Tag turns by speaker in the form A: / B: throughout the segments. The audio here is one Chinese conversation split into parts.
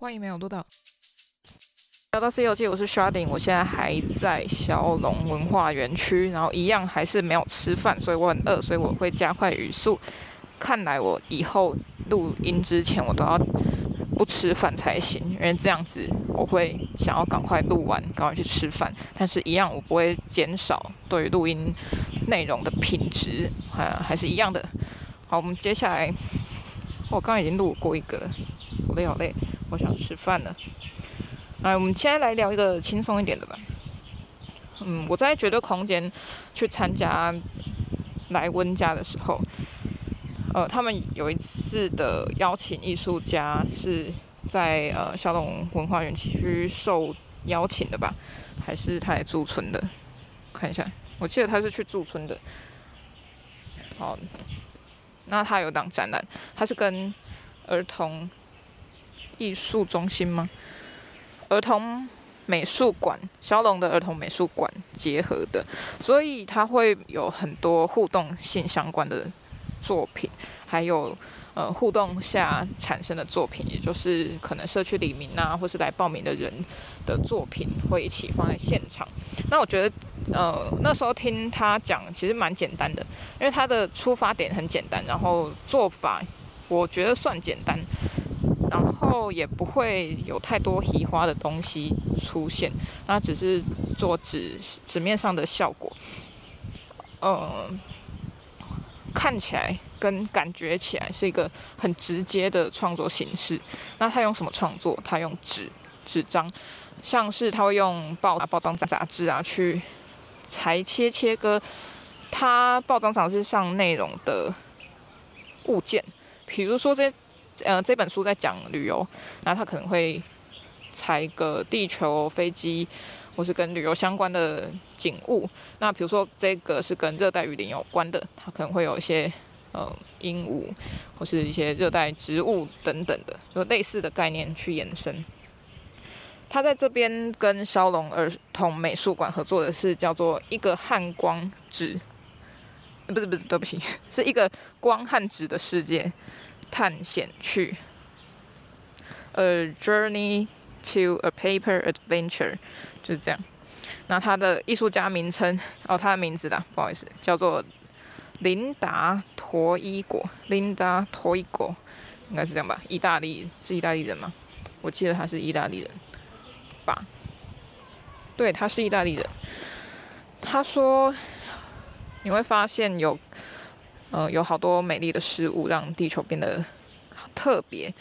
A: 欢迎没有录到。聊到《西游记》，我是 Sharding，我现在还在小龙文化园区，然后一样还是没有吃饭，所以我很饿，所以我会加快语速。看来我以后录音之前，我都要不吃饭才行，因为这样子我会想要赶快录完，赶快去吃饭。但是，一样我不会减少对录音内容的品质，啊，还是一样的。好，我们接下来，我刚刚已经录过一个，我累好累，我想吃饭了。来，我们现在来聊一个轻松一点的吧。嗯，我在绝对空间去参加莱温家的时候，呃，他们有一次的邀请艺术家是在呃小龙文化园区受邀请的吧？还是他来驻村的？看一下，我记得他是去驻村的。好，那他有档展览，他是跟儿童艺术中心吗？儿童美术馆，小龙的儿童美术馆结合的，所以它会有很多互动性相关的作品，还有呃互动下产生的作品，也就是可能社区里民啊，或是来报名的人的作品会一起放在现场。那我觉得呃那时候听他讲，其实蛮简单的，因为他的出发点很简单，然后做法我觉得算简单。然后也不会有太多奇花的东西出现，那只是做纸纸面上的效果。嗯，看起来跟感觉起来是一个很直接的创作形式。那他用什么创作？他用纸纸张，像是他会用报报章杂志啊去裁切切割，他报章杂志上内容的物件，比如说这些。呃，这本书在讲旅游，然后他可能会裁个地球、飞机，或是跟旅游相关的景物。那比如说这个是跟热带雨林有关的，它可能会有一些呃鹦鹉，或是一些热带植物等等的，就类似的概念去延伸。他在这边跟骁龙儿童美术馆合作的是叫做一个汉光纸，不是不是，对不起，是一个光和纸的世界。探险去，A journey to a paper adventure，就是这样。那他的艺术家名称哦，他的名字啦，不好意思，叫做琳达托伊果，琳达托伊果，应该是这样吧？意大利是意大利人吗？我记得他是意大利人吧？对，他是意大利人。他说，你会发现有。呃，有好多美丽的事物让地球变得特别。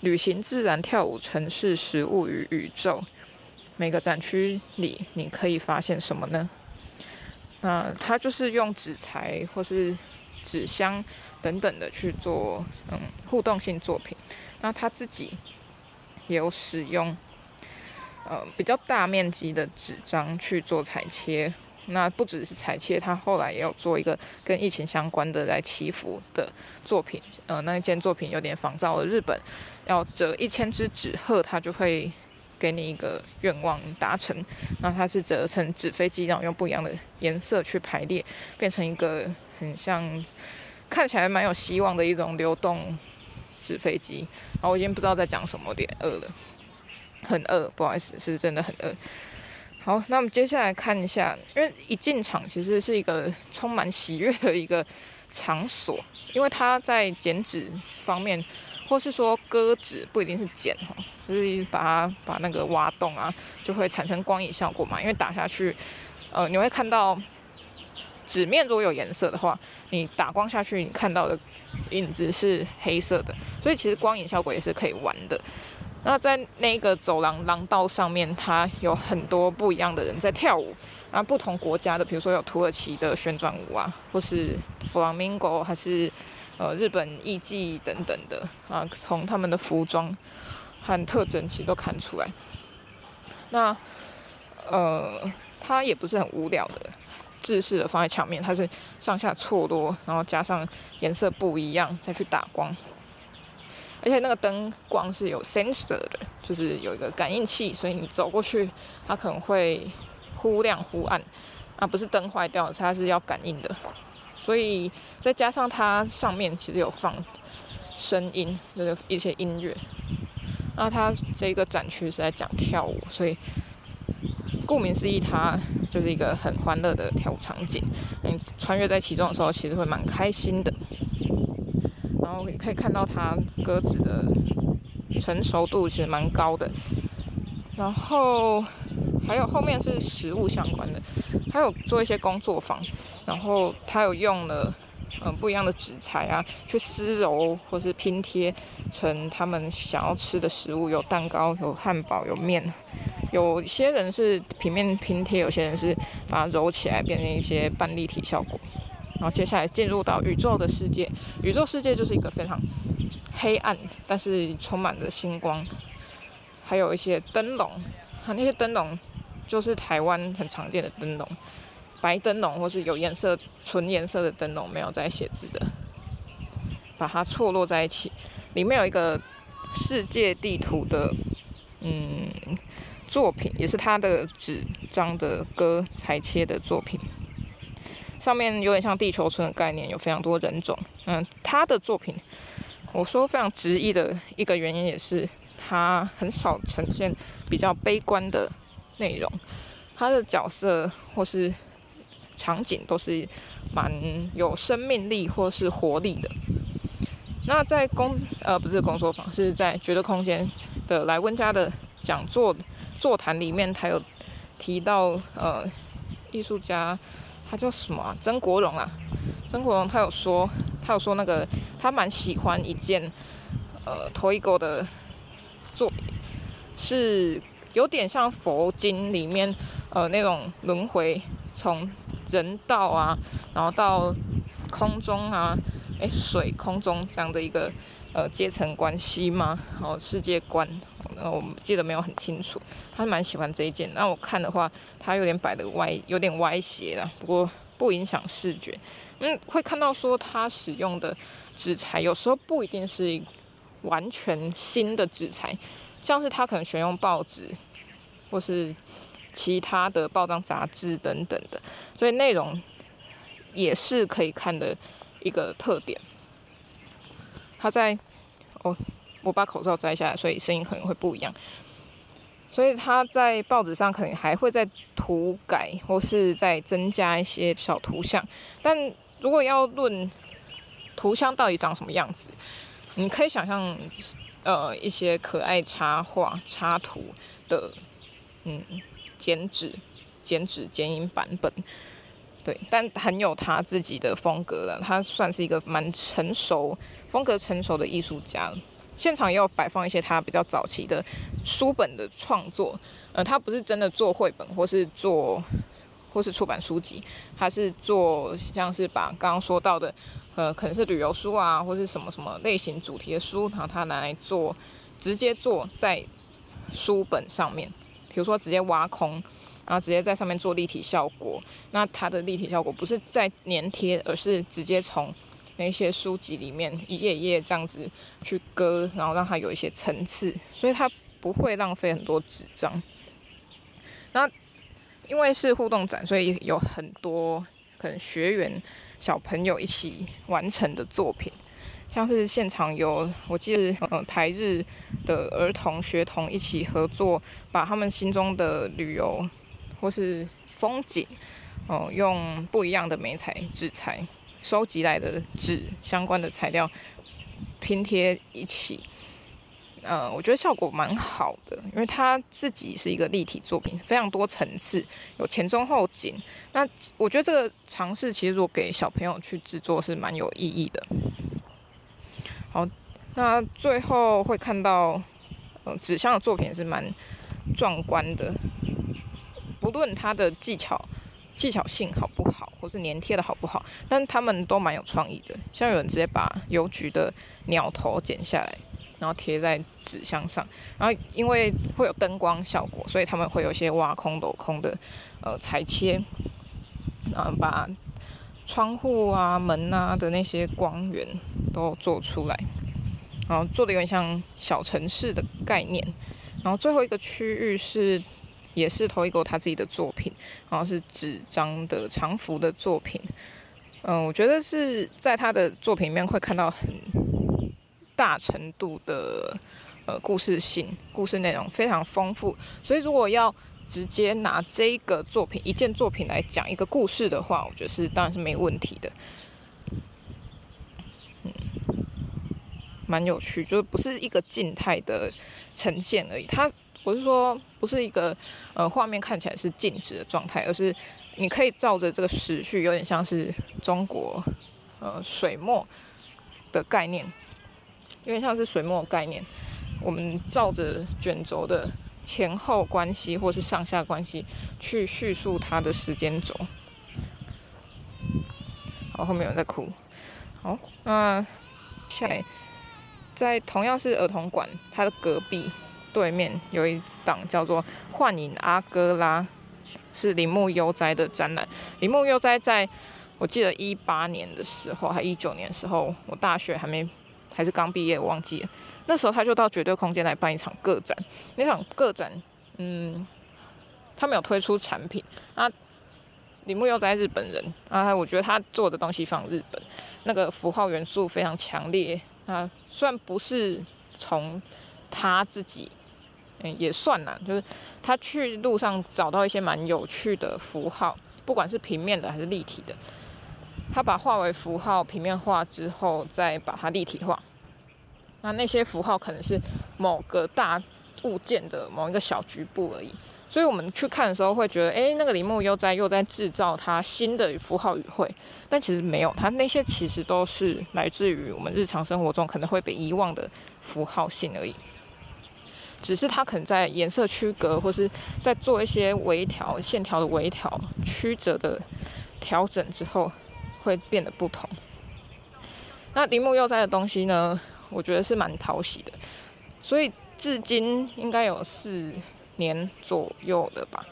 A: 旅行、自然、跳舞、城市、食物与宇宙，每个展区里你可以发现什么呢？那他就是用纸材或是纸箱等等的去做嗯互动性作品。那他自己也有使用呃比较大面积的纸张去做裁切。那不只是裁切，他后来也有做一个跟疫情相关的来祈福的作品。呃，那一件作品有点仿照了日本，要折一千只纸鹤，他就会给你一个愿望达成。那它是折成纸飞机，然后用不一样的颜色去排列，变成一个很像看起来蛮有希望的一种流动纸飞机。然后我已经不知道在讲什么，点饿了，很饿，不好意思，是真的很饿。好，那我们接下来看一下，因为一进场其实是一个充满喜悦的一个场所，因为它在剪纸方面，或是说割纸，不一定是剪哈，就是把它把那个挖洞啊，就会产生光影效果嘛。因为打下去，呃，你会看到纸面如果有颜色的话，你打光下去，你看到的影子是黑色的，所以其实光影效果也是可以玩的。那在那个走廊廊道上面，它有很多不一样的人在跳舞，啊，不同国家的，比如说有土耳其的旋转舞啊，或是弗朗明哥，还是呃日本艺伎等等的啊，从他们的服装和特征其实都看出来。那呃，它也不是很无聊的，制式的放在墙面，它是上下错落，然后加上颜色不一样，再去打光。而且那个灯光是有 sensor 的，就是有一个感应器，所以你走过去，它可能会忽亮忽暗，啊，不是灯坏掉，它是要感应的。所以再加上它上面其实有放声音，就是一些音乐，那它这个展区是在讲跳舞，所以顾名思义，它就是一个很欢乐的跳舞场景。你穿越在其中的时候，其实会蛮开心的。也可以看到它鸽子的成熟度其实蛮高的。然后还有后面是食物相关的，还有做一些工作坊，然后它有用了。嗯，不一样的纸材啊，去撕揉或是拼贴成他们想要吃的食物，有蛋糕，有汉堡，有面。有些人是平面拼贴，有些人是把它揉起来变成一些半立体效果。然后接下来进入到宇宙的世界，宇宙世界就是一个非常黑暗，但是充满了星光，还有一些灯笼，那些灯笼就是台湾很常见的灯笼。白灯笼或是有颜色、纯颜色的灯笼，没有在写字的，把它错落在一起。里面有一个世界地图的，嗯，作品，也是他的纸张的割裁切的作品。上面有点像地球村的概念，有非常多人种。嗯，他的作品，我说非常直译的一个原因，也是他很少呈现比较悲观的内容。他的角色或是场景都是蛮有生命力或是活力的。那在工呃不是工作坊，是在绝对空间的莱温家的讲座座谈里面，他有提到呃艺术家他叫什么啊？曾国荣啊，曾国荣他有说他有说那个他蛮喜欢一件呃 Toigo 的作，是有点像佛经里面呃那种轮回从。人道啊，然后到空中啊，诶，水空中这样的一个呃阶层关系吗？然后世界观，那我记得没有很清楚。他蛮喜欢这一件，那我看的话，他有点摆的歪，有点歪斜了，不过不影响视觉。嗯，会看到说他使用的纸材有时候不一定是完全新的纸材，像是他可能选用报纸，或是。其他的报章杂志等等的，所以内容也是可以看的一个特点。他在哦，我把口罩摘下来，所以声音可能会不一样。所以他在报纸上可能还会再涂改，或是再增加一些小图像。但如果要论图像到底长什么样子，你可以想象，呃，一些可爱插画、插图的，嗯。剪纸、剪纸、剪影版本，对，但很有他自己的风格了。他算是一个蛮成熟、风格成熟的艺术家。现场也有摆放一些他比较早期的书本的创作。呃，他不是真的做绘本，或是做，或是出版书籍，他是做像是把刚刚说到的，呃，可能是旅游书啊，或是什么什么类型主题的书，然后他拿来做，直接做在书本上面。比如说直接挖空，然后直接在上面做立体效果。那它的立体效果不是在粘贴，而是直接从那些书籍里面一页一页这样子去割，然后让它有一些层次，所以它不会浪费很多纸张。那因为是互动展，所以有很多可能学员小朋友一起完成的作品。像是现场有，我记得，呃，台日的儿童学童一起合作，把他们心中的旅游或是风景，哦、用不一样的媒材纸材收集来的纸相关的材料拼贴一起，呃，我觉得效果蛮好的，因为它自己是一个立体作品，非常多层次，有前中后景。那我觉得这个尝试其实如果给小朋友去制作是蛮有意义的。好，那最后会看到，呃，纸箱的作品是蛮壮观的。不论它的技巧、技巧性好不好，或是粘贴的好不好，但他们都蛮有创意的。像有人直接把邮局的鸟头剪下来，然后贴在纸箱上，然后因为会有灯光效果，所以他们会有一些挖空镂空的呃裁切，然后把。窗户啊、门啊的那些光源都做出来，然后做的有点像小城市的概念。然后最后一个区域是，也是 Toigo 他自己的作品，然后是纸张的长幅的作品。嗯，我觉得是在他的作品里面会看到很大程度的呃故事性，故事内容非常丰富。所以如果要直接拿这个作品一件作品来讲一个故事的话，我觉得是当然是没问题的。嗯，蛮有趣，就是不是一个静态的呈现而已。它我是说，不是一个呃画面看起来是静止的状态，而是你可以照着这个时序，有点像是中国呃水墨的概念，有点像是水墨概念。我们照着卷轴的前后关系，或是上下关系去叙述它的时间轴。好，后面有人在哭。好，那下来在同样是儿童馆，它的隔壁。对面有一档叫做《幻影阿哥拉》，是铃木悠哉的展览。铃木悠哉在我记得一八年的时候，还一九年的时候，我大学还没还是刚毕业，我忘记了。那时候他就到绝对空间来办一场个展。那场个展，嗯，他没有推出产品。那铃木悠哉日本人啊，我觉得他做的东西放日本，那个符号元素非常强烈。啊，虽然不是从他自己。嗯，也算啦，就是他去路上找到一些蛮有趣的符号，不管是平面的还是立体的，他把画为符号平面化之后，再把它立体化。那那些符号可能是某个大物件的某一个小局部而已，所以我们去看的时候会觉得，诶，那个铃木又在又在制造他新的符号语汇，但其实没有，他那些其实都是来自于我们日常生活中可能会被遗忘的符号性而已。只是它可能在颜色区隔，或是在做一些微调、线条的微调、曲折的调整之后，会变得不同。那铃木佑哉的东西呢，我觉得是蛮讨喜的，所以至今应该有四年左右的吧，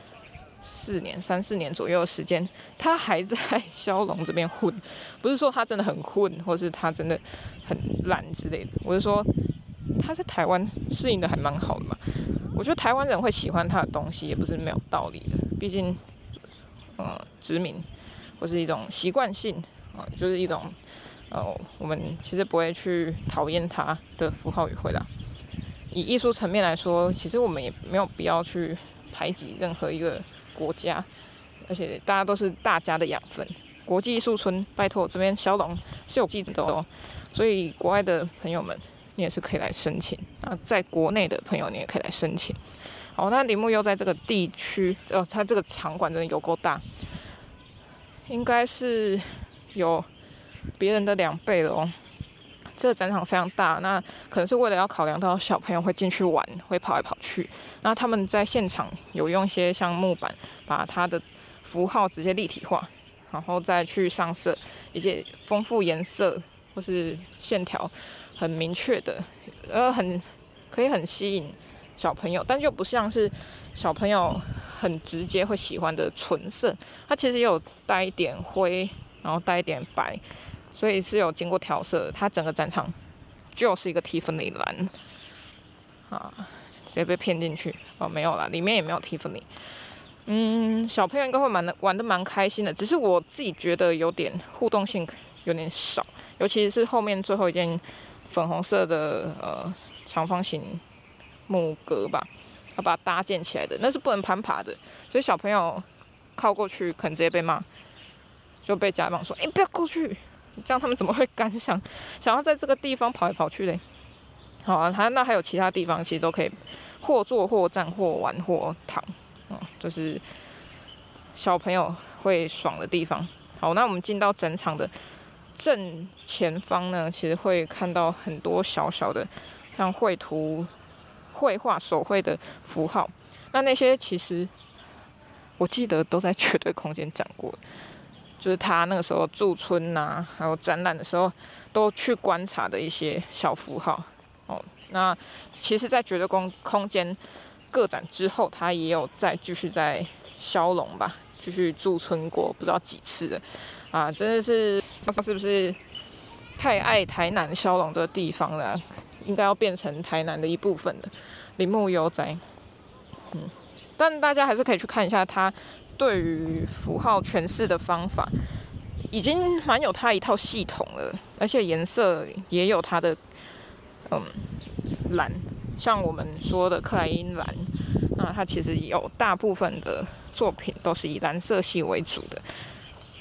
A: 四年、三四年左右的时间，他还在骁龙这边混。不是说他真的很混，或是他真的很烂之类的，我是说。他在台湾适应的还蛮好的嘛，我觉得台湾人会喜欢他的东西也不是没有道理的，毕竟，呃，殖民或是一种习惯性啊、就是一种，呃，我们其实不会去讨厌他的符号语汇啦。以艺术层面来说，其实我们也没有必要去排挤任何一个国家，而且大家都是大家的养分。国际艺术村，拜托这边萧龙是有记得的哦，所以国外的朋友们。你也是可以来申请啊，在国内的朋友你也可以来申请。好，那铃木又在这个地区，哦，它这个场馆真的有够大，应该是有别人的两倍了哦。这个展场非常大，那可能是为了要考量到小朋友会进去玩，会跑来跑去。那他们在现场有用一些像木板，把它的符号直接立体化，然后再去上色一些丰富颜色或是线条。很明确的，呃，很可以很吸引小朋友，但又不像是小朋友很直接会喜欢的纯色，它其实也有带一点灰，然后带一点白，所以是有经过调色的。它整个展场就是一个蒂芙尼蓝啊，直接被骗进去哦，没有啦，里面也没有蒂芙尼。嗯，小朋友应该会蛮的玩的蛮开心的，只是我自己觉得有点互动性有点少，尤其是后面最后一件。粉红色的呃长方形木格吧，要把它搭建起来的，那是不能攀爬的，所以小朋友靠过去可能直接被骂，就被家长说：“哎、不要过去！”这样他们怎么会敢想想要在这个地方跑来跑去嘞？好啊，他那还有其他地方，其实都可以或坐或站或玩或躺，嗯，就是小朋友会爽的地方。好，那我们进到整场的。正前方呢，其实会看到很多小小的，像绘图、绘画、手绘的符号。那那些其实我记得都在绝对空间展过，就是他那个时候驻村呐、还有展览的时候都去观察的一些小符号。哦，那其实，在绝对空空间个展之后，他也有再继续在消融吧，继续驻村过，不知道几次。啊，真的是，他是不是太爱台南萧龙这个地方了？应该要变成台南的一部分了。铃木悠哉，嗯，但大家还是可以去看一下他对于符号诠释的方法，已经蛮有他一套系统了，而且颜色也有他的，嗯，蓝，像我们说的克莱因蓝，那他其实有大部分的作品都是以蓝色系为主的。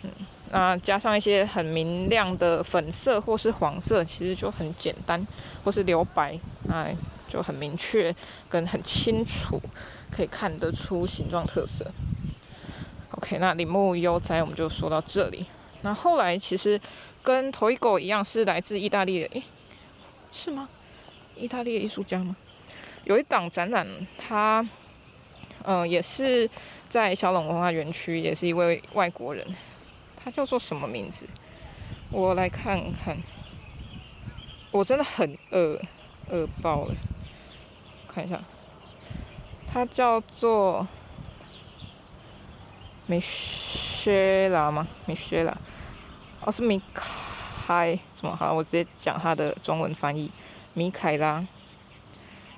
A: 嗯，那加上一些很明亮的粉色或是黄色，其实就很简单，或是留白，哎，就很明确跟很清楚，可以看得出形状特色。OK，那铃木悠哉我们就说到这里。那后来其实跟头一狗一样，是来自意大利的，诶，是吗？意大利的艺术家吗？有一档展览，他，呃，也是在小龙文化园区，也是一位外国人，他叫做什么名字？我来看看，我真的很饿，饿爆了，看一下，他叫做米歇拉吗？米歇拉，哦，是米凯，怎么好？我直接讲他的中文翻译。米凯拉，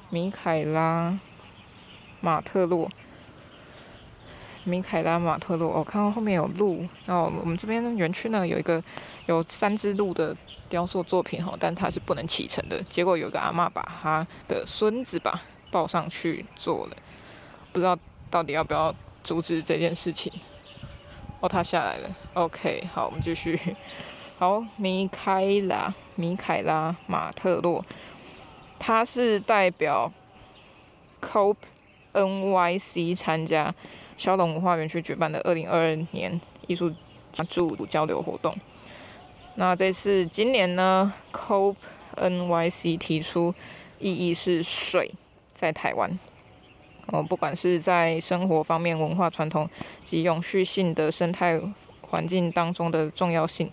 A: 米凯拉，马特洛，米凯拉马特洛。我、看到后面有鹿，然后我们这边园区呢有一个有三只鹿的雕塑作品哈，但它是不能启程的。结果有个阿嬷把他的孙子吧抱上去做了，不知道到底要不要阻止这件事情。哦，他下来了。OK，好，我们继续。好，米凯拉，米凯拉马特洛，他是代表 COPE NYC 参加萧龙文化园区举办的二零二二年艺术家驻交流活动。那这次今年呢，COPE NYC 提出意义是水在台湾，哦，不管是在生活方面、文化传统及永续性的生态环境当中的重要性。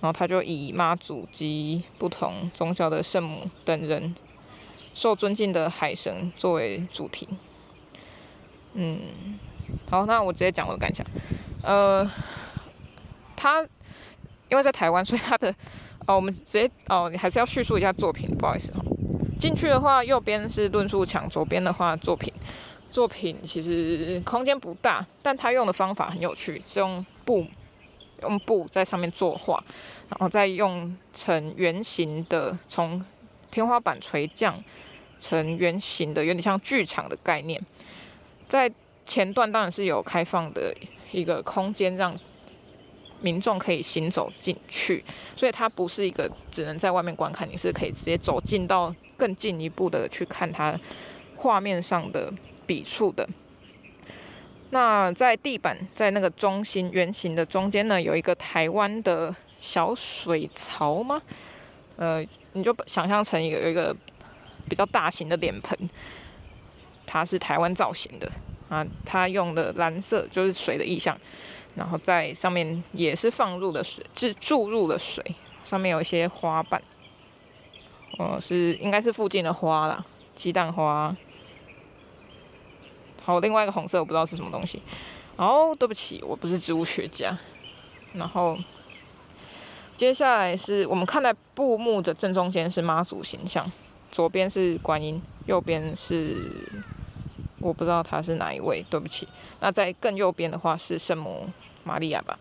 A: 然后他就以妈祖及不同宗教的圣母等人受尊敬的海神作为主题。嗯，好，那我直接讲我的感想。呃，他因为在台湾，所以他的哦，我们直接哦，你还是要叙述一下作品，不好意思哦。进去的话，右边是论述墙，左边的话作品。作品其实空间不大，但他用的方法很有趣，是用布。用布在上面作画，然后再用成圆形的，从天花板垂降成圆形的，有点像剧场的概念。在前段当然是有开放的一个空间，让民众可以行走进去，所以它不是一个只能在外面观看，你是可以直接走进到更进一步的去看它画面上的笔触的。那在地板，在那个中心圆形的中间呢，有一个台湾的小水槽吗？呃，你就想象成一个有一个比较大型的脸盆，它是台湾造型的啊，它用的蓝色就是水的意象，然后在上面也是放入了水，注注入了水，上面有一些花瓣，哦、是应该是附近的花啦，鸡蛋花。好，另外一个红色我不知道是什么东西。哦，对不起，我不是植物学家。然后接下来是我们看在布幕的正中间是妈祖形象，左边是观音，右边是我不知道他是哪一位，对不起。那在更右边的话是圣母玛利亚吧。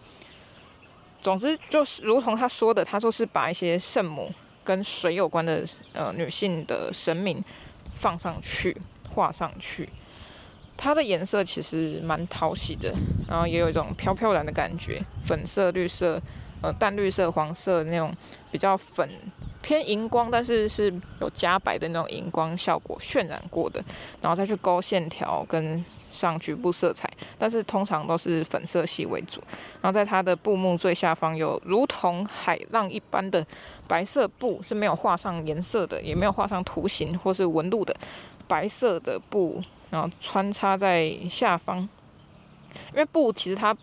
A: 总之就是如同他说的，他说是把一些圣母跟水有关的呃女性的神明放上去，画上去。它的颜色其实蛮讨喜的，然后也有一种飘飘然的感觉，粉色、绿色、呃淡绿色、黄色那种比较粉偏荧光，但是是有加白的那种荧光效果渲染过的，然后再去勾线条跟上局部色彩，但是通常都是粉色系为主。然后在它的布幕最下方有如同海浪一般的白色布，是没有画上颜色的，也没有画上图形或是纹路的白色的布。然后穿插在下方，因为布其实它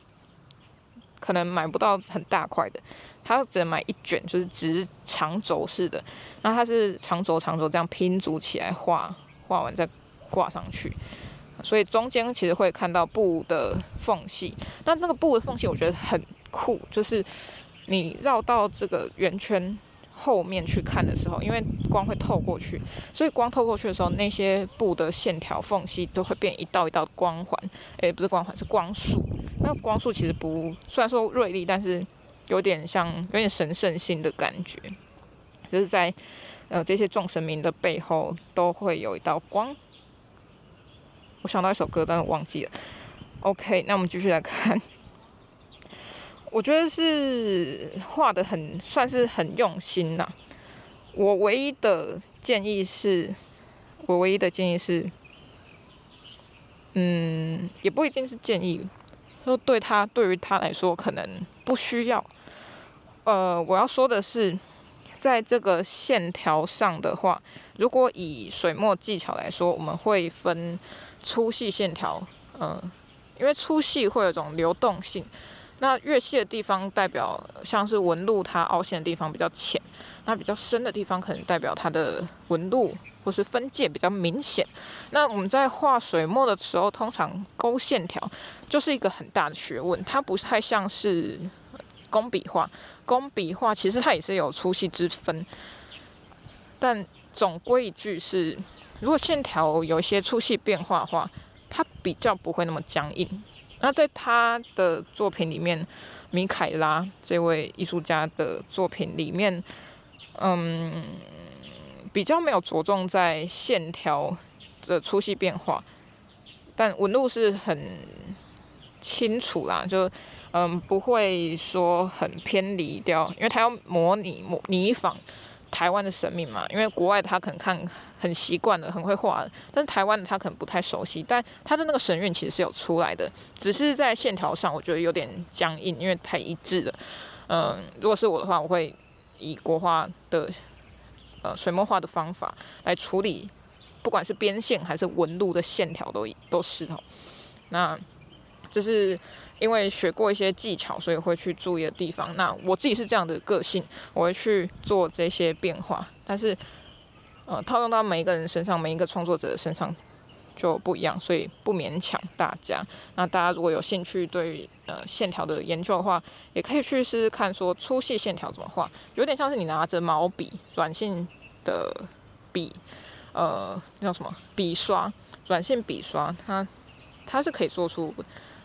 A: 可能买不到很大块的，它只能买一卷，就是直长轴式的。那它是长轴长轴这样拼组起来画，画完再挂上去，所以中间其实会看到布的缝隙。但那个布的缝隙我觉得很酷，就是你绕到这个圆圈。后面去看的时候，因为光会透过去，所以光透过去的时候，那些布的线条缝隙都会变一道一道光环。诶，不是光环，是光束。那光束其实不，虽然说锐利，但是有点像有点神圣性的感觉，就是在呃，这些众神明的背后都会有一道光。我想到一首歌，但是忘记了。OK，那我们继续来看。我觉得是画得很算是很用心呐。我唯一的建议是，我唯一的建议是，嗯，也不一定是建议，说对他对于他来说可能不需要。呃，我要说的是，在这个线条上的话，如果以水墨技巧来说，我们会分粗细线条，嗯、因为粗细会有种流动性。那越细的地方代表像是纹路，它凹陷的地方比较浅；那比较深的地方可能代表它的纹路或是分界比较明显。那我们在画水墨的时候，通常勾线条就是一个很大的学问，它不太像是工笔画。工笔画其实它也是有粗细之分，但总归一句是，如果线条有一些粗细变化的话，它比较不会那么僵硬。那在他的作品里面，米凯拉这位艺术家的作品里面，嗯，比较没有着重在线条的粗细变化，但纹路是很清楚啦，就嗯不会说很偏离掉，因为他要模拟模拟仿。台湾的神明嘛，因为国外他可能看很习惯了，很会画，但是台湾的他可能不太熟悉，但他的那个神韵其实是有出来的，只是在线条上我觉得有点僵硬，因为太一致了。嗯，如果是我的话，我会以国画的呃水墨画的方法来处理，不管是边线还是纹路的线条都都是哦。那这是因为学过一些技巧，所以会去注意的地方。那我自己是这样的个性，我会去做这些变化。但是，呃，套用到每一个人身上，每一个创作者的身上就不一样，所以不勉强大家。那大家如果有兴趣对呃线条的研究的话，也可以去试试看，说粗细线条怎么画，有点像是你拿着毛笔，软性的笔，呃，叫什么笔刷，软性笔刷，它它是可以做出。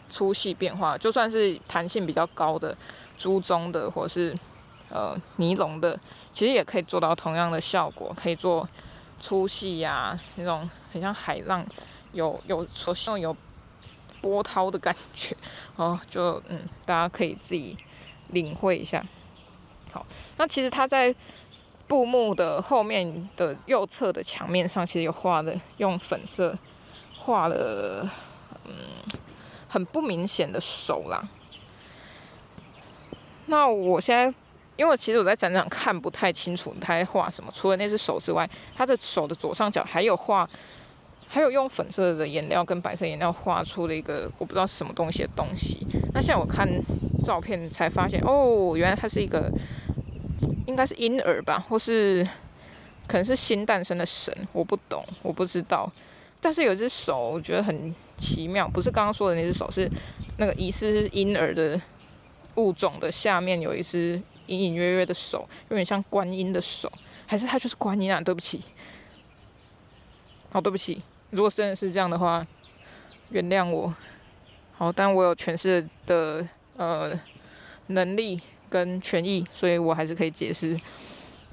A: 粗细变化，就算是弹性比较高的珠棕的，或是呃尼龙的，其实也可以做到同样的效果。可以做粗细呀、那种很像海浪，有有所希望有波涛的感觉哦。就嗯，大家可以自己领会一下。好，那其实它在布幕的后面的右侧的墙面上，其实有画的，用粉色画了，嗯。很不明显的手啦。那我现在，因为其实我在展场看不太清楚他在画什么，除了那只手之外，他的手的左上角还有画，还有用粉色的颜料跟白色颜料画出了一个我不知道是什么东西的东西。那现在我看照片才发现，哦，原来它是一个，应该是婴儿吧，或是可能是新诞生的神，我不懂，我不知道。但是有只手，我觉得很奇妙，不是刚刚说的那只手，是那个疑似是婴儿的物种的下面有一只隐隐约约的手，有点像观音的手，还是它就是观音啊？对不起，好，对不起，如果真的是这样的话，原谅我。好，但我有诠释的呃能力跟权益，所以我还是可以解释。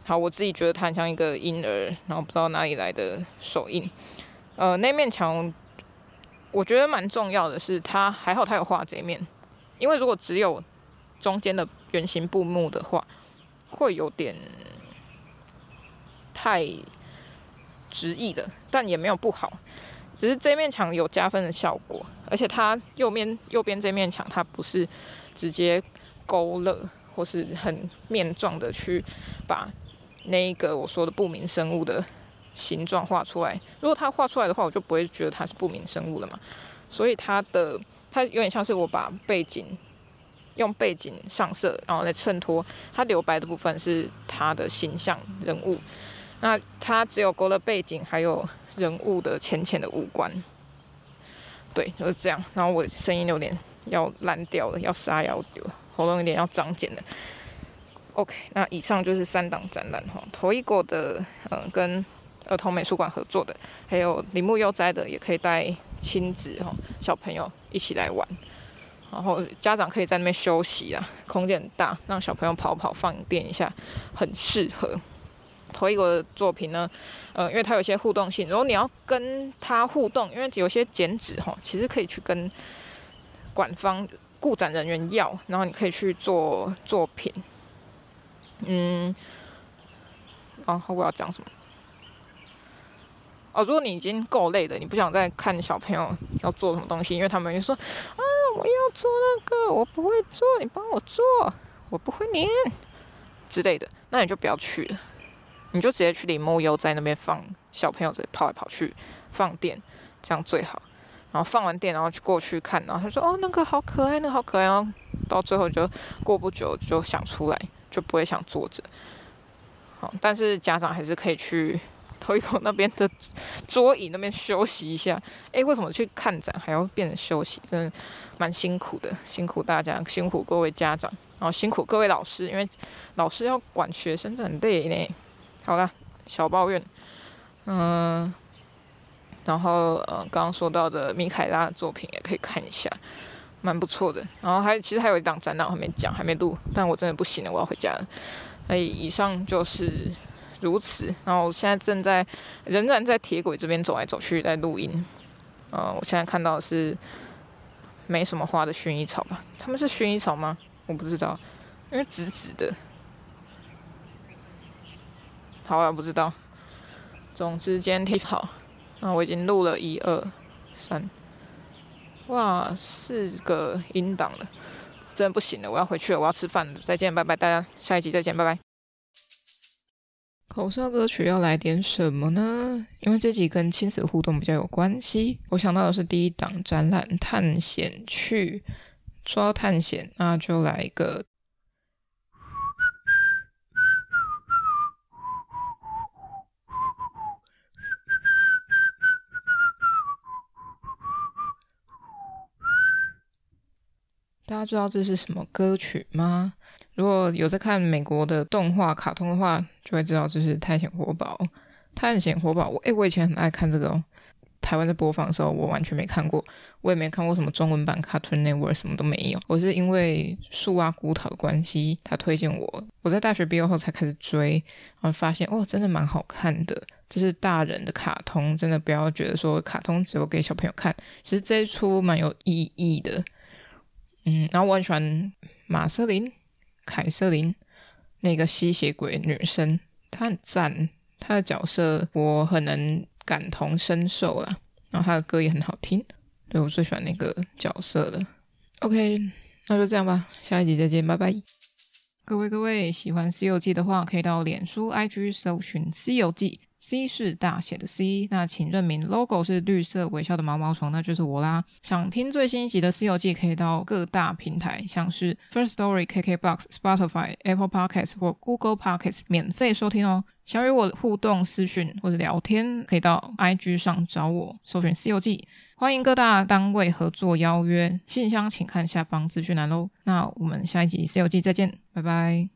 A: 好，我自己觉得它很像一个婴儿，然后不知道哪里来的手印。呃，那面墙我觉得蛮重要的是，它还好，它有画这一面，因为如果只有中间的圆形布幕的话，会有点太直译的，但也没有不好，只是这面墙有加分的效果，而且它右面右边这面墙它不是直接勾勒或是很面状的去把那一个我说的不明生物的。形状画出来，如果它画出来的话，我就不会觉得它是不明生物了嘛。所以它的它有点像是我把背景用背景上色，然后来衬托它留白的部分是它的形象人物。那它只有勾勒背景，还有人物的浅浅的五官。对，就是这样。然后我声音有点要烂掉了，要沙哑，喉咙有点要长茧了。OK，那以上就是三档展览哈，头一个的嗯跟。儿童美术馆合作的，还有铃木悠哉的，也可以带亲子哈小朋友一起来玩，然后家长可以在那边休息啊，空间很大，让小朋友跑跑放电一下，很适合。头一个作品呢，呃，因为它有些互动性，如果你要跟他互动，因为有些剪纸哈，其实可以去跟馆方顾展人员要，然后你可以去做作品。嗯，然后我要讲什么？哦，如果你已经够累了，你不想再看小朋友要做什么东西，因为他们就说啊，我要做那个，我不会做，你帮我做，我不会粘之类的，那你就不要去了，你就直接去领木悠在那边放小朋友在跑来跑去放电，这样最好。然后放完电，然后去过去看，然后他说哦，那个好可爱，那个好可爱，然后到最后就过不久就想出来，就不会想坐着。好，但是家长还是可以去。头一口那边的桌椅那边休息一下，诶，为什么去看展还要变成休息？真的蛮辛苦的，辛苦大家，辛苦各位家长，然后辛苦各位老师，因为老师要管学生，真的很累呢。好了，小抱怨，嗯，然后呃，刚刚说到的米凯拉的作品也可以看一下，蛮不错的。然后还其实还有一档展览我还没讲，还没录，但我真的不行了，我要回家了。所以以上就是。如此，然后我现在正在仍然在铁轨这边走来走去，在录音。呃，我现在看到的是没什么花的薰衣草吧？他们是薰衣草吗？我不知道，因为紫紫的。好啊，不知道。总之，今天挺好。那我已经录了一二三，哇，四个音档了，真的不行了，我要回去了，我要吃饭了。再见，拜拜，大家下一集再见，拜拜。口哨歌曲要来点什么呢？因为这集跟亲子互动比较有关系，我想到的是第一档展览《探险去》，说到探险，那就来一个。大家知道这是什么歌曲吗？如果有在看美国的动画卡通的话，就会知道这是《探险活宝》。《探险活宝》，我、欸、诶，我以前很爱看这个哦。台湾在播放的时候，我完全没看过，我也没看过什么中文版 Cartoon Network，什么都没有。我是因为树蛙孤岛的关系，他推荐我，我在大学毕业后才开始追，然后发现哦，真的蛮好看的。这是大人的卡通，真的不要觉得说卡通只有给小朋友看，其实这一出蛮有意义的。嗯，然后我很喜欢马瑟琳。凯瑟琳，那个吸血鬼女生，她很赞，她的角色我很能感同身受啦。然后她的歌也很好听，对，我最喜欢那个角色了。OK，那就这样吧，下一集再见，拜拜。各位各位，喜欢《西游记》的话，可以到脸书、IG 搜寻《西游记》。C 是大写的 C，那请认明 logo 是绿色微笑的毛毛虫，那就是我啦。想听最新一集的《西游记》，可以到各大平台，像是 First Story、KKBox、Spotify、Apple Podcasts 或 Google Podcasts 免费收听哦。想与我互动私讯或者聊天，可以到 IG 上找我，搜寻《西游记》。欢迎各大单位合作邀约，信箱请看下方资讯栏喽。那我们下一集《西游记》再见，拜拜。